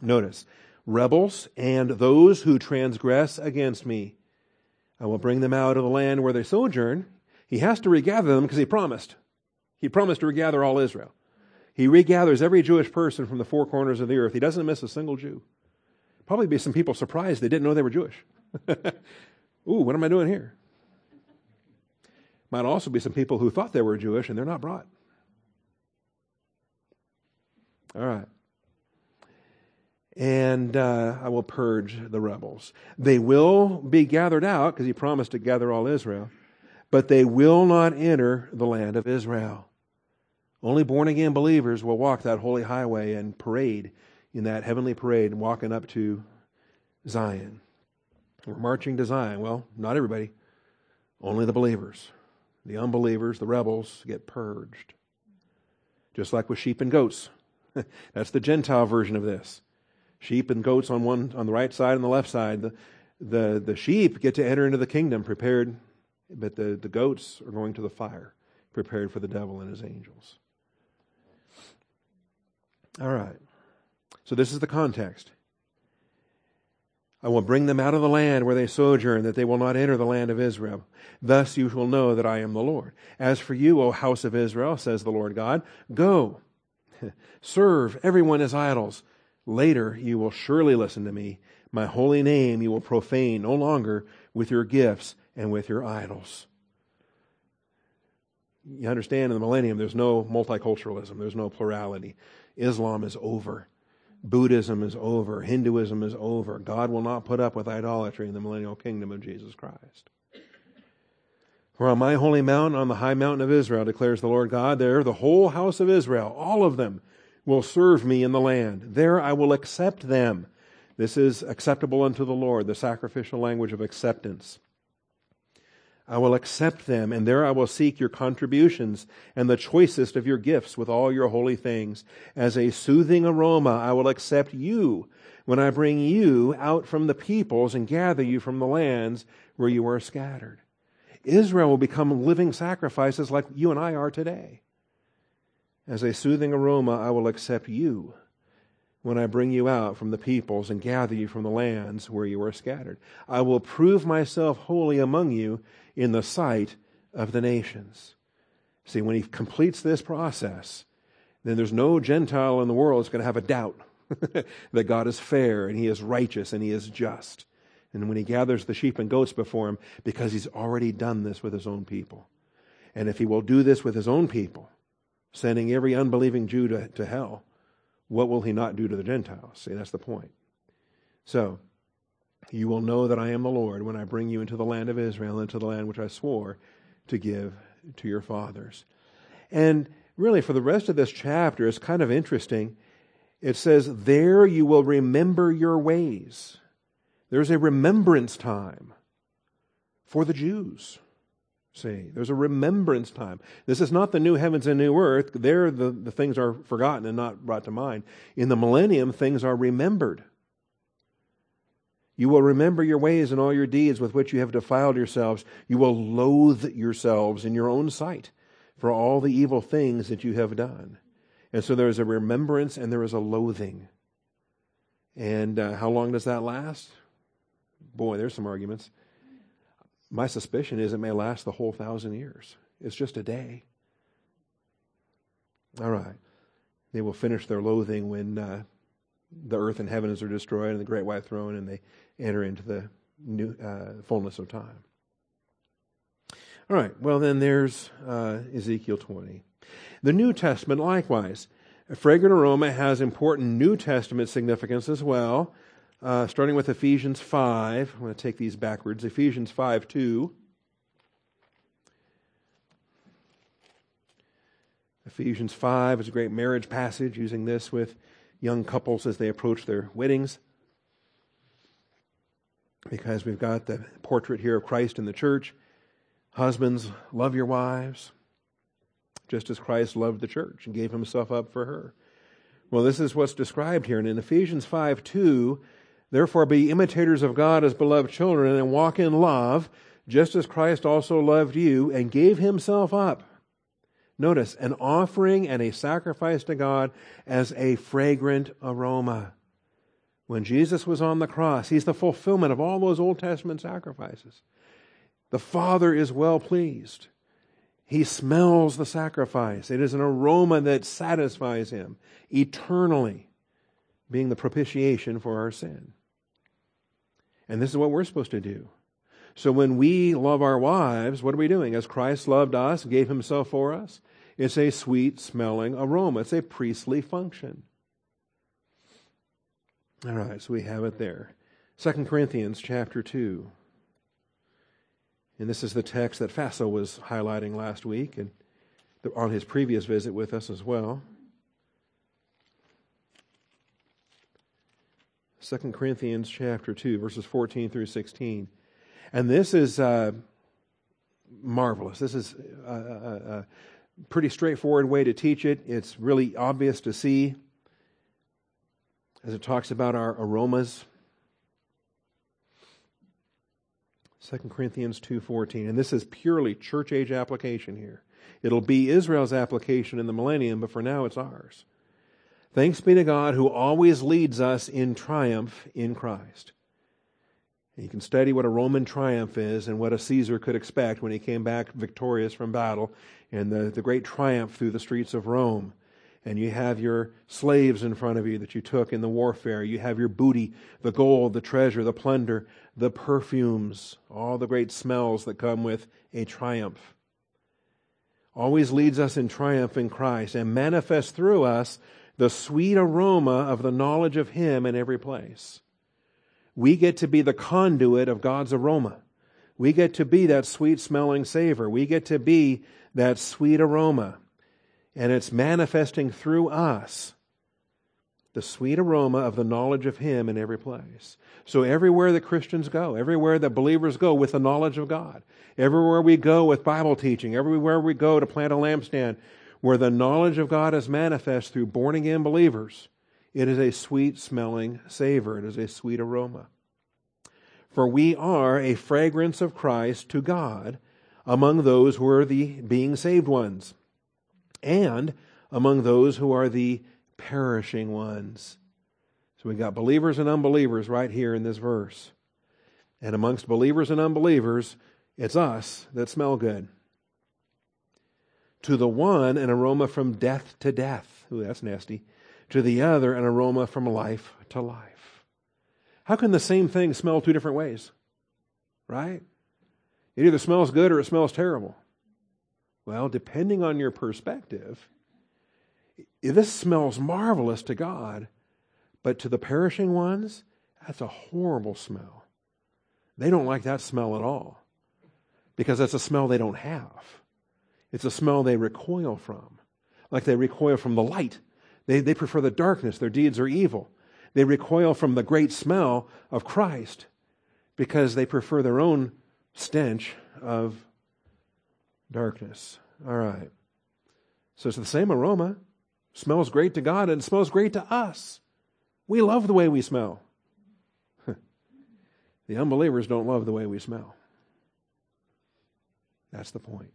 Notice, rebels and those who transgress against me. I will bring them out of the land where they sojourn. He has to regather them because he promised. He promised to regather all Israel. He regathers every Jewish person from the four corners of the earth. He doesn't miss a single Jew. Probably be some people surprised they didn't know they were Jewish. Ooh, what am I doing here? Might also be some people who thought they were Jewish and they're not brought. All right. And uh, I will purge the rebels. They will be gathered out because he promised to gather all Israel, but they will not enter the land of Israel. Only born again believers will walk that holy highway and parade in that heavenly parade, and walking up to Zion. We're marching to Zion. Well, not everybody, only the believers. The unbelievers, the rebels, get purged. Just like with sheep and goats. That's the Gentile version of this. Sheep and goats on one on the right side and the left side. The, the, the sheep get to enter into the kingdom prepared, but the, the goats are going to the fire, prepared for the devil and his angels. All right. So this is the context. I will bring them out of the land where they sojourn, that they will not enter the land of Israel. Thus you shall know that I am the Lord. As for you, O house of Israel, says the Lord God, go, serve everyone as idols. Later you will surely listen to me. My holy name you will profane no longer with your gifts and with your idols. You understand in the millennium there's no multiculturalism, there's no plurality. Islam is over. Buddhism is over. Hinduism is over. God will not put up with idolatry in the millennial kingdom of Jesus Christ. For on my holy mountain, on the high mountain of Israel, declares the Lord God, there the whole house of Israel, all of them, will serve me in the land. There I will accept them. This is acceptable unto the Lord, the sacrificial language of acceptance. I will accept them, and there I will seek your contributions and the choicest of your gifts with all your holy things. As a soothing aroma, I will accept you when I bring you out from the peoples and gather you from the lands where you are scattered. Israel will become living sacrifices like you and I are today. As a soothing aroma, I will accept you when I bring you out from the peoples and gather you from the lands where you are scattered. I will prove myself holy among you in the sight of the nations. See, when he completes this process, then there's no Gentile in the world that's going to have a doubt that God is fair and he is righteous and he is just. And when he gathers the sheep and goats before him, because he's already done this with his own people. And if he will do this with his own people, sending every unbelieving Jew to, to hell, what will he not do to the Gentiles? See, that's the point. So, you will know that I am the Lord when I bring you into the land of Israel, into the land which I swore to give to your fathers. And really, for the rest of this chapter, it's kind of interesting. It says, There you will remember your ways. There's a remembrance time for the Jews. See, there's a remembrance time. This is not the new heavens and new earth. There, the, the things are forgotten and not brought to mind. In the millennium, things are remembered. You will remember your ways and all your deeds with which you have defiled yourselves. You will loathe yourselves in your own sight for all the evil things that you have done. And so there is a remembrance and there is a loathing. And uh, how long does that last? Boy, there's some arguments. My suspicion is it may last the whole thousand years. It's just a day. All right. They will finish their loathing when uh, the earth and heavens are destroyed and the great white throne and they enter into the new uh, fullness of time. All right. Well, then there's uh, Ezekiel 20. The New Testament, likewise. A fragrant aroma has important New Testament significance as well uh, starting with Ephesians 5. I'm going to take these backwards. Ephesians 5 2. Ephesians 5 is a great marriage passage, using this with young couples as they approach their weddings. Because we've got the portrait here of Christ in the church. Husbands, love your wives, just as Christ loved the church and gave himself up for her. Well, this is what's described here. And in Ephesians 5 2, Therefore, be imitators of God as beloved children and walk in love, just as Christ also loved you and gave himself up. Notice, an offering and a sacrifice to God as a fragrant aroma. When Jesus was on the cross, he's the fulfillment of all those Old Testament sacrifices. The Father is well pleased. He smells the sacrifice. It is an aroma that satisfies him eternally, being the propitiation for our sin. And this is what we're supposed to do. So when we love our wives, what are we doing? As Christ loved us, gave himself for us, it's a sweet smelling aroma. It's a priestly function. All right, so we have it there. 2 Corinthians chapter 2. And this is the text that Faso was highlighting last week and on his previous visit with us as well. 2 Corinthians chapter 2, verses 14 through 16. And this is uh, marvelous. This is a, a, a pretty straightforward way to teach it. It's really obvious to see as it talks about our aromas. 2 Corinthians 2:14 and this is purely church age application here. It'll be Israel's application in the millennium, but for now it's ours. Thanks be to God who always leads us in triumph in Christ. And you can study what a Roman triumph is and what a Caesar could expect when he came back victorious from battle and the, the great triumph through the streets of Rome. And you have your slaves in front of you that you took in the warfare. You have your booty, the gold, the treasure, the plunder, the perfumes, all the great smells that come with a triumph. Always leads us in triumph in Christ and manifests through us the sweet aroma of the knowledge of Him in every place. We get to be the conduit of God's aroma. We get to be that sweet smelling savor. We get to be that sweet aroma. And it's manifesting through us the sweet aroma of the knowledge of Him in every place. So everywhere that Christians go, everywhere that believers go with the knowledge of God, everywhere we go with Bible teaching, everywhere we go to plant a lampstand, where the knowledge of God is manifest through born again believers, it is a sweet smelling savor. It is a sweet aroma. For we are a fragrance of Christ to God among those who are the being saved ones, and among those who are the perishing ones. So we got believers and unbelievers right here in this verse. And amongst believers and unbelievers, it's us that smell good. To the one, an aroma from death to death. Ooh, that's nasty. To the other, an aroma from life to life. How can the same thing smell two different ways? Right? It either smells good or it smells terrible. Well, depending on your perspective, this smells marvelous to God, but to the perishing ones, that's a horrible smell. They don't like that smell at all because that's a smell they don't have. It's a smell they recoil from, like they recoil from the light. They, they prefer the darkness. Their deeds are evil. They recoil from the great smell of Christ because they prefer their own stench of darkness. All right. So it's the same aroma. Smells great to God and smells great to us. We love the way we smell. the unbelievers don't love the way we smell. That's the point.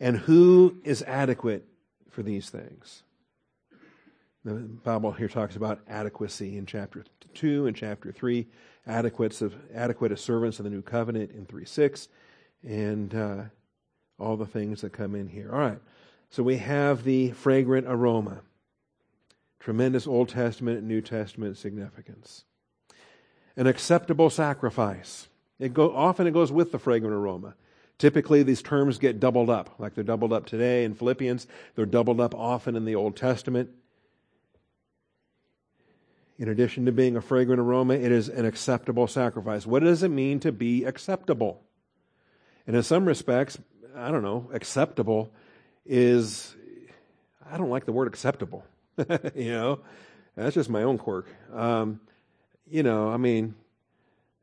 And who is adequate for these things? The Bible here talks about adequacy in chapter 2 and chapter 3, adequate of, adequate as servants of the new covenant in 3 6, and uh, all the things that come in here. All right, so we have the fragrant aroma. Tremendous Old Testament and New Testament significance. An acceptable sacrifice. It go, often it goes with the fragrant aroma. Typically, these terms get doubled up, like they're doubled up today in Philippians. They're doubled up often in the Old Testament. In addition to being a fragrant aroma, it is an acceptable sacrifice. What does it mean to be acceptable? And in some respects, I don't know, acceptable is, I don't like the word acceptable. you know, that's just my own quirk. Um, you know, I mean,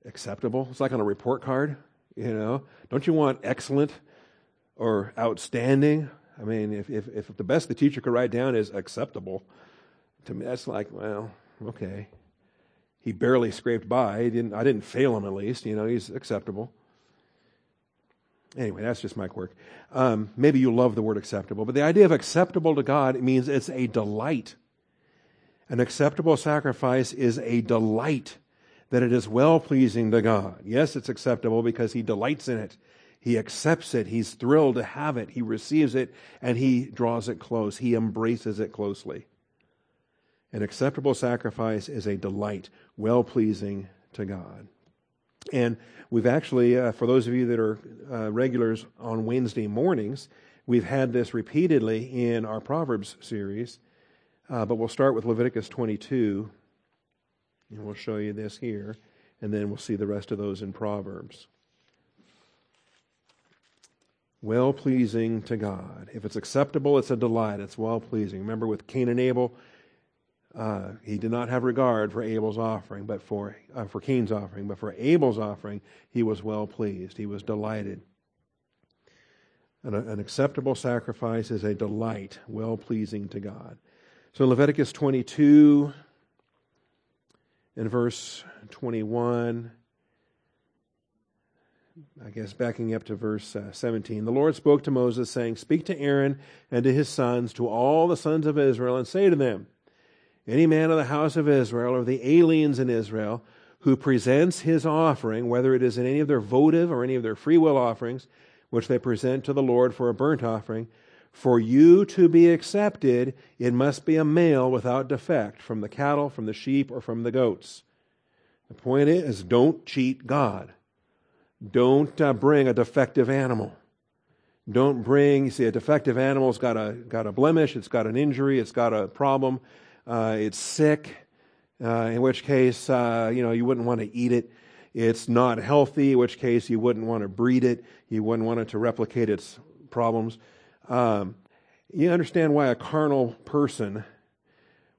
acceptable. It's like on a report card. You know, don't you want excellent or outstanding? I mean, if, if, if the best the teacher could write down is acceptable, to me that's like, well, okay. He barely scraped by. He didn't, I didn't fail him at least. You know, he's acceptable. Anyway, that's just my quirk. Um, maybe you love the word acceptable, but the idea of acceptable to God means it's a delight. An acceptable sacrifice is a delight that it is well pleasing to God. Yes, it's acceptable because He delights in it. He accepts it. He's thrilled to have it. He receives it and He draws it close. He embraces it closely. An acceptable sacrifice is a delight, well pleasing to God. And we've actually, uh, for those of you that are uh, regulars on Wednesday mornings, we've had this repeatedly in our Proverbs series. Uh, but we'll start with Leviticus 22, and we'll show you this here, and then we'll see the rest of those in Proverbs. Well pleasing to God. If it's acceptable, it's a delight. It's well pleasing. Remember with Cain and Abel, uh, he did not have regard for Abel's offering, but for uh, for Cain's offering, but for Abel's offering, he was well pleased. He was delighted. An, an acceptable sacrifice is a delight, well pleasing to God. So Leviticus 22 in verse 21. I guess backing up to verse uh, 17. The Lord spoke to Moses, saying, Speak to Aaron and to his sons, to all the sons of Israel, and say to them, any man of the house of Israel or the aliens in Israel who presents his offering, whether it is in any of their votive or any of their free will offerings, which they present to the Lord for a burnt offering, for you to be accepted, it must be a male without defect from the cattle, from the sheep, or from the goats. The point is, don't cheat God. Don't uh, bring a defective animal. Don't bring, you see, a defective animal's got a, got a blemish, it's got an injury, it's got a problem uh, it's sick, uh, in which case, uh, you know, you wouldn't want to eat it. It's not healthy, in which case you wouldn't want to breed it. You wouldn't want it to replicate its problems. Um, you understand why a carnal person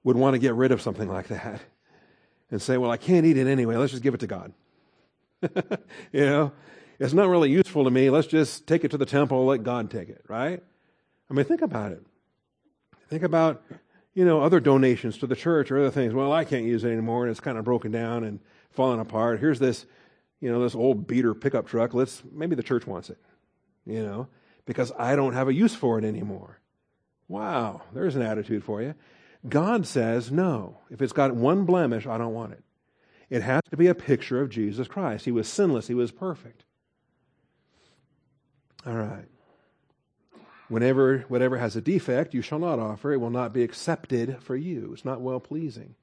would want to get rid of something like that and say, well, I can't eat it anyway. Let's just give it to God. you know, it's not really useful to me. Let's just take it to the temple, let God take it, right? I mean, think about it. Think about you know, other donations to the church or other things. Well, I can't use it anymore and it's kind of broken down and falling apart. Here's this, you know, this old beater pickup truck. Let's, maybe the church wants it, you know, because I don't have a use for it anymore. Wow, there's an attitude for you. God says, no, if it's got one blemish, I don't want it. It has to be a picture of Jesus Christ. He was sinless, he was perfect. All right. Whenever whatever has a defect, you shall not offer. It will not be accepted for you. It's not well pleasing.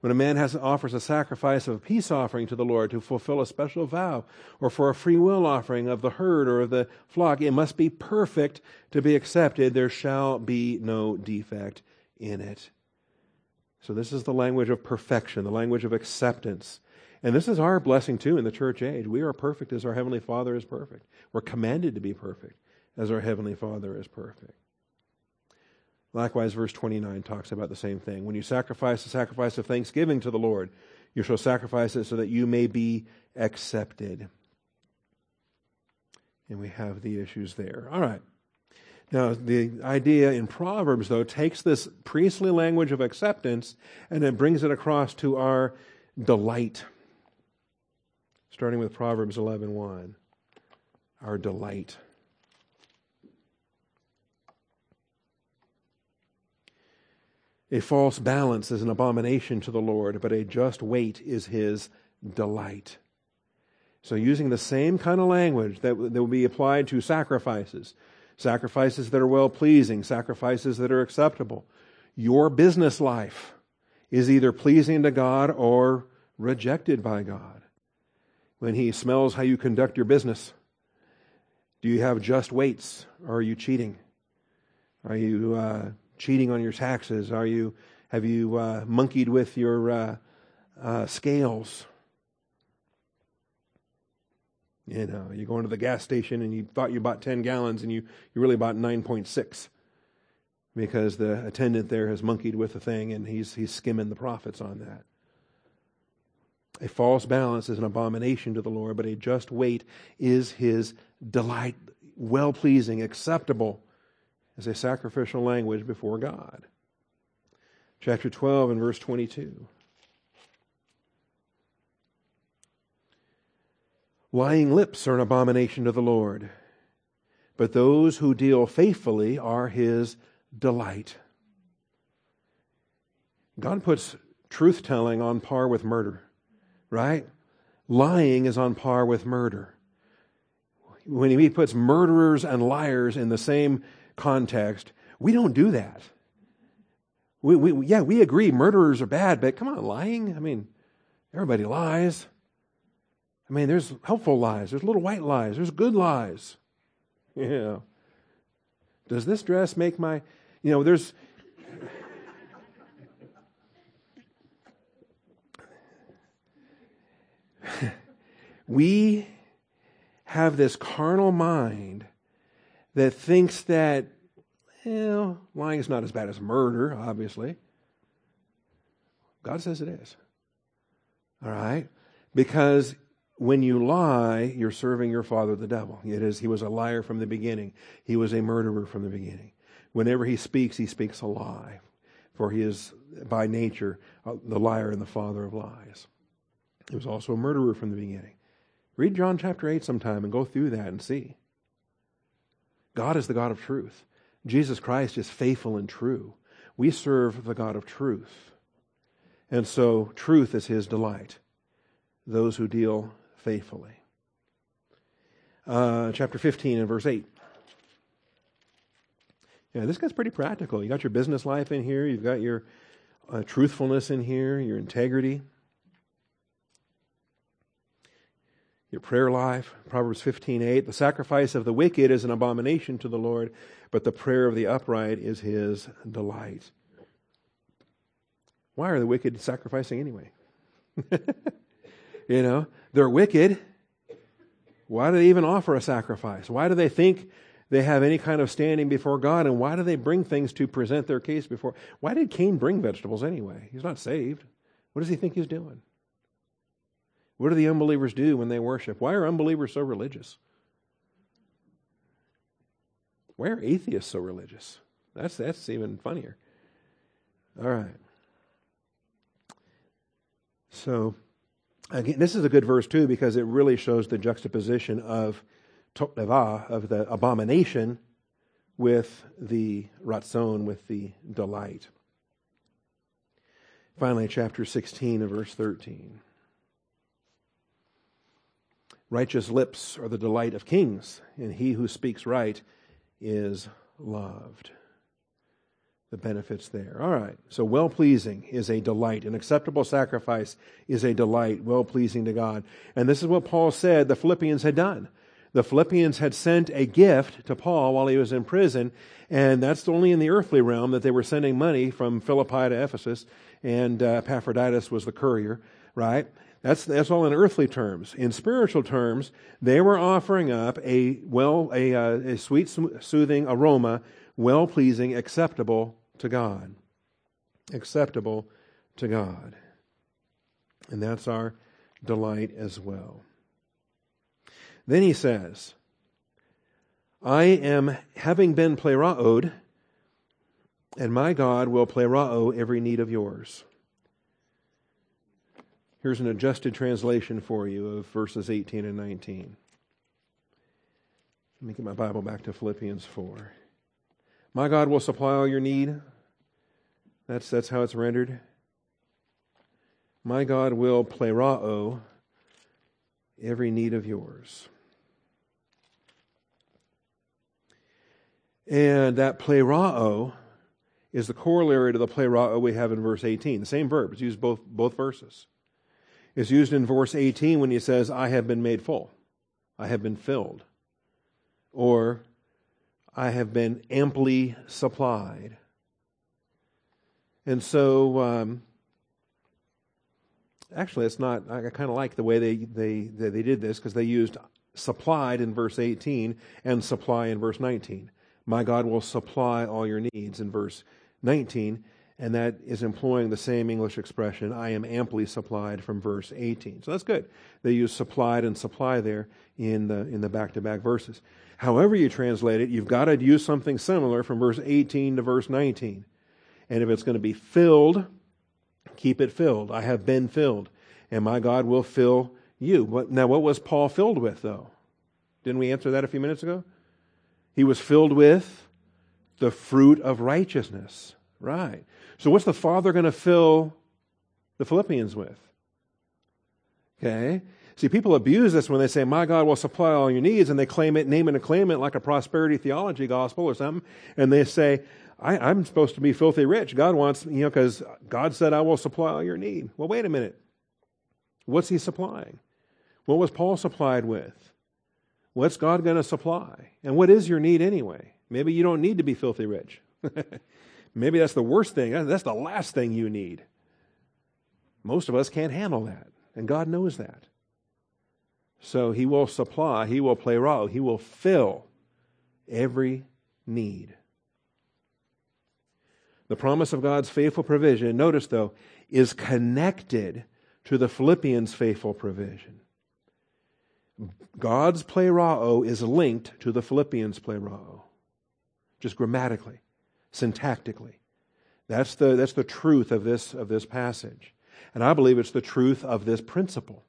When a man has, offers a sacrifice of a peace offering to the Lord to fulfill a special vow, or for a free will offering of the herd or of the flock, it must be perfect to be accepted. There shall be no defect in it. So, this is the language of perfection, the language of acceptance. And this is our blessing too in the church age. We are perfect as our Heavenly Father is perfect. We're commanded to be perfect as our Heavenly Father is perfect. Likewise, verse 29 talks about the same thing. When you sacrifice the sacrifice of thanksgiving to the Lord, you shall sacrifice it so that you may be accepted. And we have the issues there. All right. Now, the idea in Proverbs, though, takes this priestly language of acceptance and then brings it across to our delight. Starting with Proverbs 11.1. 1, our delight. A false balance is an abomination to the Lord, but a just weight is his delight. So, using the same kind of language that, that will be applied to sacrifices, sacrifices that are well pleasing, sacrifices that are acceptable, your business life is either pleasing to God or rejected by God. When He smells how you conduct your business, do you have just weights or are you cheating? Are you uh, cheating on your taxes? Are you have you uh, monkeyed with your uh, uh, scales? You know, you go into the gas station and you thought you bought 10 gallons and you, you really bought 9.6 because the attendant there has monkeyed with the thing and he's, he's skimming the profits on that. A false balance is an abomination to the Lord, but a just weight is his delight, well pleasing, acceptable as a sacrificial language before God. Chapter 12 and verse 22. Lying lips are an abomination to the Lord, but those who deal faithfully are his delight. God puts truth telling on par with murder, right? Lying is on par with murder. When he puts murderers and liars in the same context. We don't do that. We, we, yeah, we agree murderers are bad, but come on, lying? I mean, everybody lies. I mean, there's helpful lies, there's little white lies, there's good lies. Yeah. Does this dress make my, you know, there's, we have this carnal mind that thinks that, well, lying is not as bad as murder, obviously. God says it is. All right? Because when you lie, you're serving your father, the devil. It is, he was a liar from the beginning. He was a murderer from the beginning. Whenever he speaks, he speaks a lie, for he is by nature the liar and the father of lies. He was also a murderer from the beginning. Read John chapter 8 sometime and go through that and see. God is the God of truth. Jesus Christ is faithful and true. We serve the God of truth. And so truth is his delight. Those who deal faithfully. Uh, chapter 15 and verse 8. Yeah, this gets pretty practical. You got your business life in here, you've got your uh, truthfulness in here, your integrity, your prayer life. Proverbs 15 8. The sacrifice of the wicked is an abomination to the Lord, but the prayer of the upright is his delight. Why are the wicked sacrificing anyway? you know, they're wicked. Why do they even offer a sacrifice? Why do they think they have any kind of standing before God? And why do they bring things to present their case before? Why did Cain bring vegetables anyway? He's not saved. What does he think he's doing? What do the unbelievers do when they worship? Why are unbelievers so religious? Why are atheists so religious? That's, that's even funnier. All right. So, Again, this is a good verse too because it really shows the juxtaposition of tokneva, of the abomination, with the ratzon, with the delight. Finally, chapter 16 and verse 13. Righteous lips are the delight of kings, and he who speaks right is loved the benefits there. All right. So well pleasing is a delight. An acceptable sacrifice is a delight, well pleasing to God. And this is what Paul said the Philippians had done. The Philippians had sent a gift to Paul while he was in prison, and that's only in the earthly realm that they were sending money from Philippi to Ephesus, and uh, Epaphroditus was the courier, right? That's, that's all in earthly terms. In spiritual terms, they were offering up a well, a, uh, a sweet, soothing aroma well pleasing, acceptable to God. Acceptable to God. And that's our delight as well. Then he says, I am having been pleraoed, and my God will plerao every need of yours. Here's an adjusted translation for you of verses 18 and 19. Let me get my Bible back to Philippians 4. My God will supply all your need. That's, that's how it's rendered. My God will plerao every need of yours. And that plerao is the corollary to the plerao we have in verse 18. The same verb. It's used both, both verses. It's used in verse 18 when he says, I have been made full. I have been filled. Or I have been amply supplied. And so, um, actually, it's not, I kind of like the way they, they, they, they did this because they used supplied in verse 18 and supply in verse 19. My God will supply all your needs in verse 19, and that is employing the same English expression, I am amply supplied from verse 18. So that's good. They use supplied and supply there in the in the back-to-back verses. However you translate it, you've got to use something similar from verse 18 to verse 19. And if it's going to be filled, keep it filled. I have been filled, and my God will fill you. Now, what was Paul filled with, though? Didn't we answer that a few minutes ago? He was filled with the fruit of righteousness. Right. So, what's the Father going to fill the Philippians with? Okay. See, people abuse this when they say, My God will supply all your needs, and they claim it, name it, and claim it like a prosperity theology gospel or something. And they say, I, am supposed to be filthy rich. God wants, you know, because God said, I will supply all your need. Well, wait a minute. What's He supplying? What was Paul supplied with? What's God going to supply? And what is your need anyway? Maybe you don't need to be filthy rich. Maybe that's the worst thing. That's the last thing you need. Most of us can't handle that, and God knows that. So He will supply, He will plerao, He will fill every need. The promise of God's faithful provision, notice though, is connected to the Philippians' faithful provision. God's plerao is linked to the Philippians' plerao, just grammatically, syntactically. That's the, that's the truth of this, of this passage. And I believe it's the truth of this principle.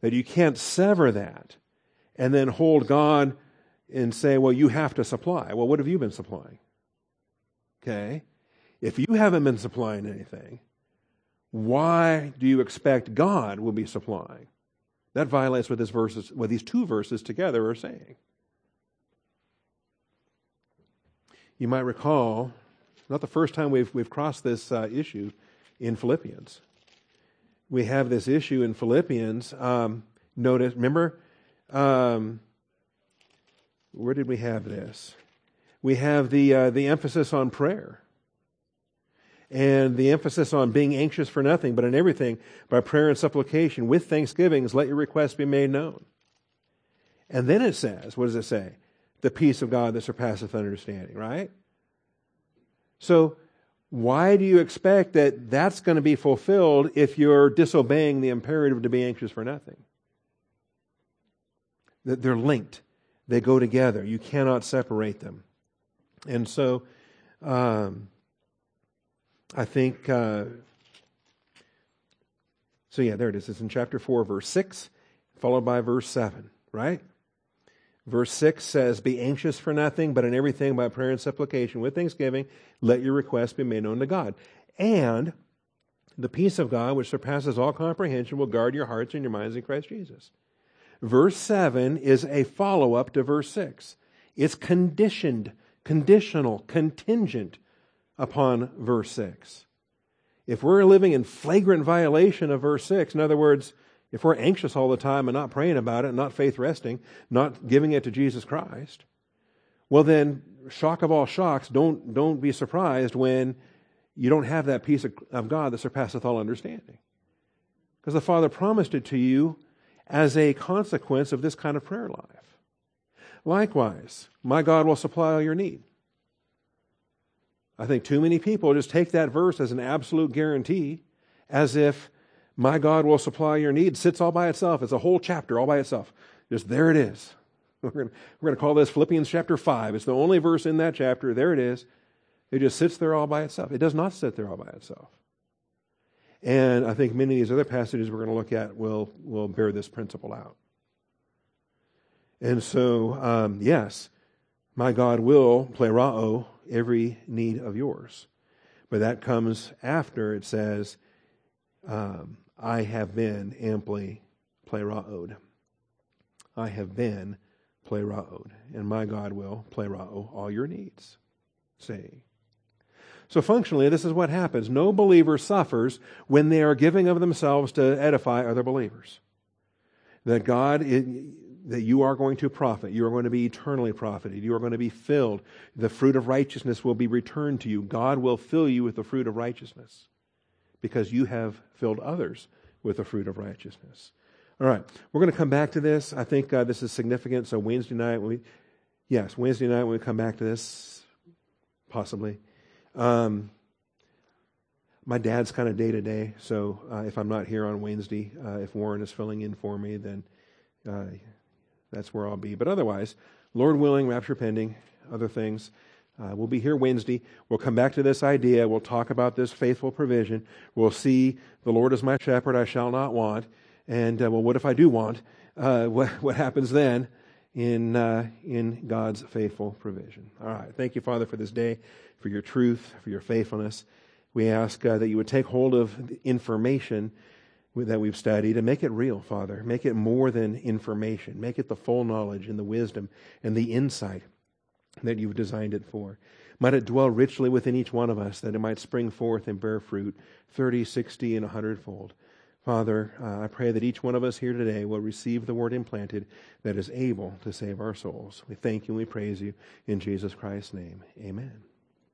That you can't sever that and then hold God and say, well, you have to supply. Well, what have you been supplying? Okay? If you haven't been supplying anything, why do you expect God will be supplying? That violates what, this verses, what these two verses together are saying. You might recall, not the first time we've, we've crossed this uh, issue in Philippians. We have this issue in Philippians. Um, notice, remember, um, where did we have this? We have the, uh, the emphasis on prayer and the emphasis on being anxious for nothing, but in everything, by prayer and supplication, with thanksgivings, let your requests be made known. And then it says, what does it say? The peace of God that surpasseth understanding, right? So, why do you expect that that's going to be fulfilled if you're disobeying the imperative to be anxious for nothing? That they're linked, they go together. You cannot separate them. And so, um, I think, uh, so yeah, there it is. It's in chapter 4, verse 6, followed by verse 7, right? Verse 6 says, Be anxious for nothing, but in everything by prayer and supplication with thanksgiving, let your requests be made known to God. And the peace of God, which surpasses all comprehension, will guard your hearts and your minds in Christ Jesus. Verse 7 is a follow up to verse 6. It's conditioned, conditional, contingent upon verse 6. If we're living in flagrant violation of verse 6, in other words, if we're anxious all the time and not praying about it, not faith resting, not giving it to Jesus Christ, well then, shock of all shocks, don't, don't be surprised when you don't have that peace of God that surpasseth all understanding. Because the Father promised it to you as a consequence of this kind of prayer life. Likewise, my God will supply all your need. I think too many people just take that verse as an absolute guarantee, as if my God will supply your needs, sits all by itself. It's a whole chapter all by itself. Just there it is. We're going, we're to call this Philippians chapter 5. It's the only verse in that chapter. There it is. It just sits there all by itself. It does not sit there all by itself. And I think many of these other passages we're going to look at will, will bear this principle out. And so, um, yes, my God will plerao every need of yours. But that comes after it says, um, I have been amply pleraoed. I have been pleraoed. And my God will plerao all your needs. Say. So functionally, this is what happens. No believer suffers when they are giving of themselves to edify other believers. That God, that you are going to profit. You are going to be eternally profited. You are going to be filled. The fruit of righteousness will be returned to you. God will fill you with the fruit of righteousness because you have filled others with the fruit of righteousness. All right, we're going to come back to this. I think uh, this is significant. So Wednesday night, we, yes, Wednesday night when we come back to this, possibly. Um, my dad's kind of day to day, so uh, if I'm not here on Wednesday, uh, if Warren is filling in for me, then uh, that's where I'll be. But otherwise, Lord willing, rapture pending, other things. Uh, we'll be here Wednesday. We'll come back to this idea. We'll talk about this faithful provision. We'll see the Lord is my shepherd, I shall not want. And, uh, well, what if I do want? Uh, what, what, happens then in, uh, in God's faithful provision? All right. Thank you, Father, for this day, for your truth, for your faithfulness. We ask uh, that you would take hold of the information that we've studied and make it real, Father. Make it more than information. Make it the full knowledge and the wisdom and the insight that you've designed it for. Might it dwell richly within each one of us that it might spring forth and bear fruit 30, 60, and a hundredfold. Father, uh, I pray that each one of us here today will receive the word implanted that is able to save our souls. We thank you and we praise you in Jesus Christ's name. Amen.